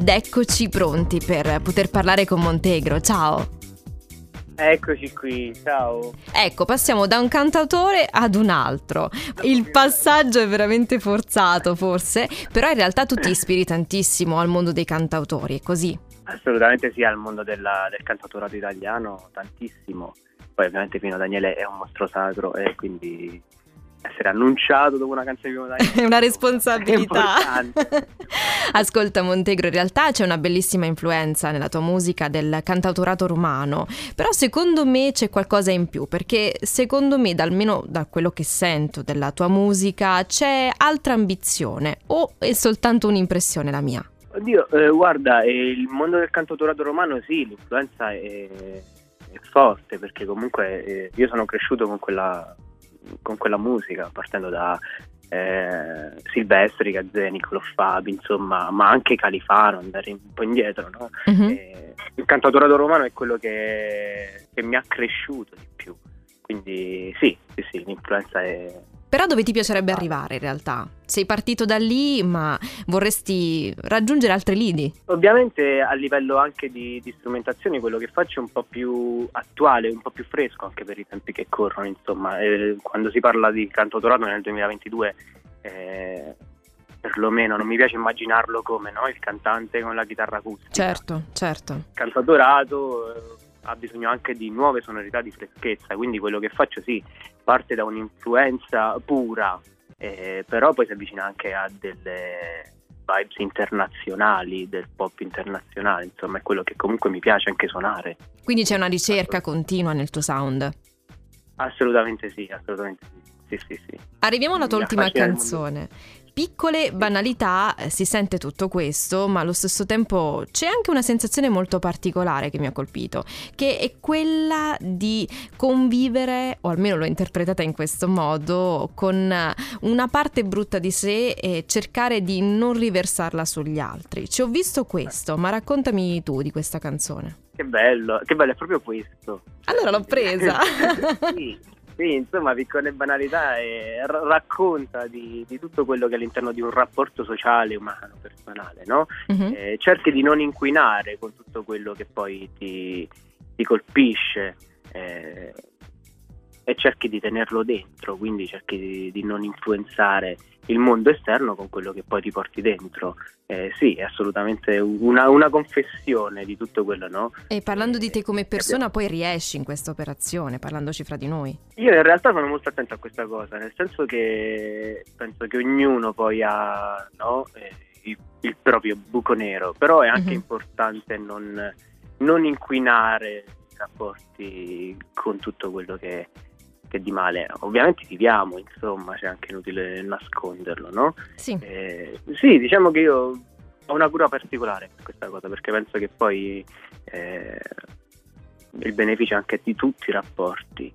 ed eccoci pronti per poter parlare con Montegro. Ciao! Eccoci qui, ciao. Ecco, passiamo da un cantautore ad un altro. Il passaggio è veramente forzato, forse, però in realtà tu ti ispiri tantissimo al mondo dei cantautori, è così? Assolutamente sì, al mondo della, del cantautorato italiano, tantissimo. Poi ovviamente Pino Daniele è un mostro sacro e quindi essere annunciato dopo una canzone di Daniele è una responsabilità. Ascolta Montegro, in realtà c'è una bellissima influenza nella tua musica del cantautorato romano, però secondo me c'è qualcosa in più, perché secondo me, almeno da quello che sento della tua musica, c'è altra ambizione o è soltanto un'impressione la mia? Oddio, eh, guarda, eh, il mondo del cantautorato romano sì, l'influenza è, è forte perché comunque eh, io sono cresciuto con quella, con quella musica, partendo da eh, Silvestri, Gazzè, Niccolò Fabi, insomma, ma anche Califano, andare un po' indietro, no? Mhm. Eh, il cantautorato romano è quello che, che mi ha cresciuto di più, quindi sì, sì, sì, l'influenza è... Però dove ti piacerebbe arrivare in realtà? Sei partito da lì, ma vorresti raggiungere altri lidi? Ovviamente a livello anche di, di strumentazioni quello che faccio è un po' più attuale, un po' più fresco anche per i tempi che corrono, insomma, Eh, quando si parla di cantautorato nel 2022 eh, perlomeno non mi piace immaginarlo come no? il cantante con la chitarra acustica. Certo, certo. Cantautorato eh, ha bisogno anche di nuove sonorità di freschezza, quindi quello che faccio sì, parte da un'influenza pura, eh, però poi si avvicina anche a delle vibes internazionali, del pop internazionale, insomma è quello che comunque mi piace anche suonare. Quindi c'è una ricerca continua nel tuo sound. Assolutamente sì, assolutamente sì, sì, sì. sì. Arriviamo alla tua ultima canzone. Piccole banalità, eh, si sente tutto questo, ma allo stesso tempo c'è anche una sensazione molto particolare che mi ha colpito, che è quella di convivere, o almeno l'ho interpretata in questo modo, con eh, una parte brutta di sé e cercare di non riversarla sugli altri. Ci ho visto questo, ma raccontami tu di questa canzone. Che bello, che bello, è proprio questo. Allora l'ho presa. sì, sì, insomma, piccole banalità e r- racconta di, di tutto quello che è all'interno di un rapporto sociale, umano, personale, no? Mhm. Eh, cerchi di non inquinare con tutto quello che poi ti, ti colpisce eh, e cerchi di tenerlo dentro, quindi cerchi di, di non influenzare il mondo esterno con quello che poi ti porti dentro. Eh, sì, è assolutamente una, una confessione di tutto quello, no? E parlando di te come persona, poi riesci in questa operazione, parlandoci fra di noi. Io in realtà sono molto attento a questa cosa, nel senso che penso che ognuno poi ha no, eh, il, il proprio buco nero, però è anche Mhm. importante non, non inquinare i rapporti con tutto quello che, che di male. Ovviamente viviamo, insomma, c'è anche inutile nasconderlo, no? Sì. Eh, sì, diciamo che io ho una cura particolare per questa cosa, perché penso che poi eh, il beneficio anche di tutti i rapporti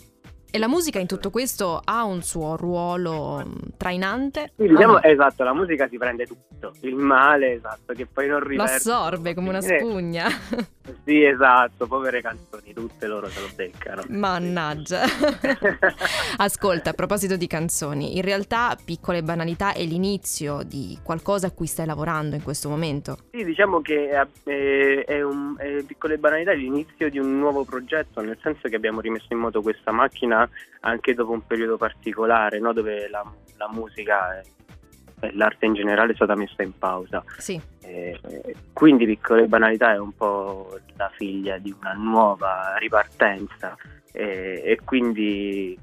E la musica in tutto questo ha un suo ruolo mh, trainante? Sì, diciamo, Ah, esatto, la musica si prende tutto, il male, esatto, che poi non lo riversa. assorbe come una Eh, spugna. Sì, esatto, povere canzoni, tutte loro se lo beccano. Mannaggia. Ascolta, a proposito di canzoni, in realtà Piccole Banalità è l'inizio di qualcosa a cui stai lavorando in questo momento. Sì, diciamo che è, è- è un, è piccole banalità l'inizio di un nuovo progetto, nel senso che abbiamo rimesso in moto questa macchina anche dopo un periodo particolare, no? dove la, la musica e e l'arte in generale è stata messa in pausa. Sì. Eh, quindi Piccole Banalità è un po' la figlia di una nuova ripartenza eh, e quindi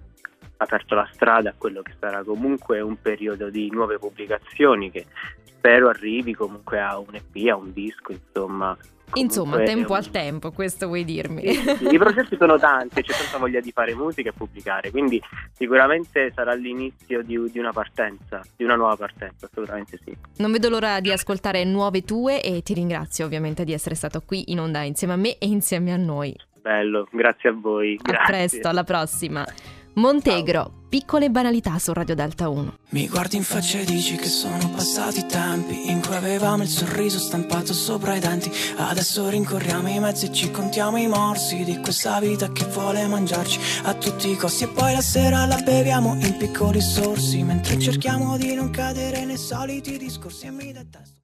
aperto la strada a quello che sarà comunque un periodo di nuove pubblicazioni che spero arrivi comunque a un EP, a un disco, insomma. Insomma, tempo un- al tempo, questo vuoi dirmi. Sì, sì, I processi sono tanti, c'è tanta voglia di fare musica e pubblicare, quindi sicuramente sarà l'inizio di, di una partenza, di una nuova partenza, assolutamente sì. Non vedo l'ora di ascoltare nuove tue e ti ringrazio ovviamente di essere stato qui in onda insieme a me e insieme a noi. Bello, grazie a voi. A grazie. presto, alla prossima. Montegro, piccole banalità su Radio Delta 1. Mi guardi in faccia e dici che sono passati i tempi in cui avevamo il sorriso stampato sopra i denti. Adesso rincorriamo i mezzi e ci contiamo i morsi di questa vita che vuole mangiarci a tutti i costi. E poi la sera la beviamo in piccoli sorsi mentre cerchiamo di non cadere nei soliti discorsi e mi detesto.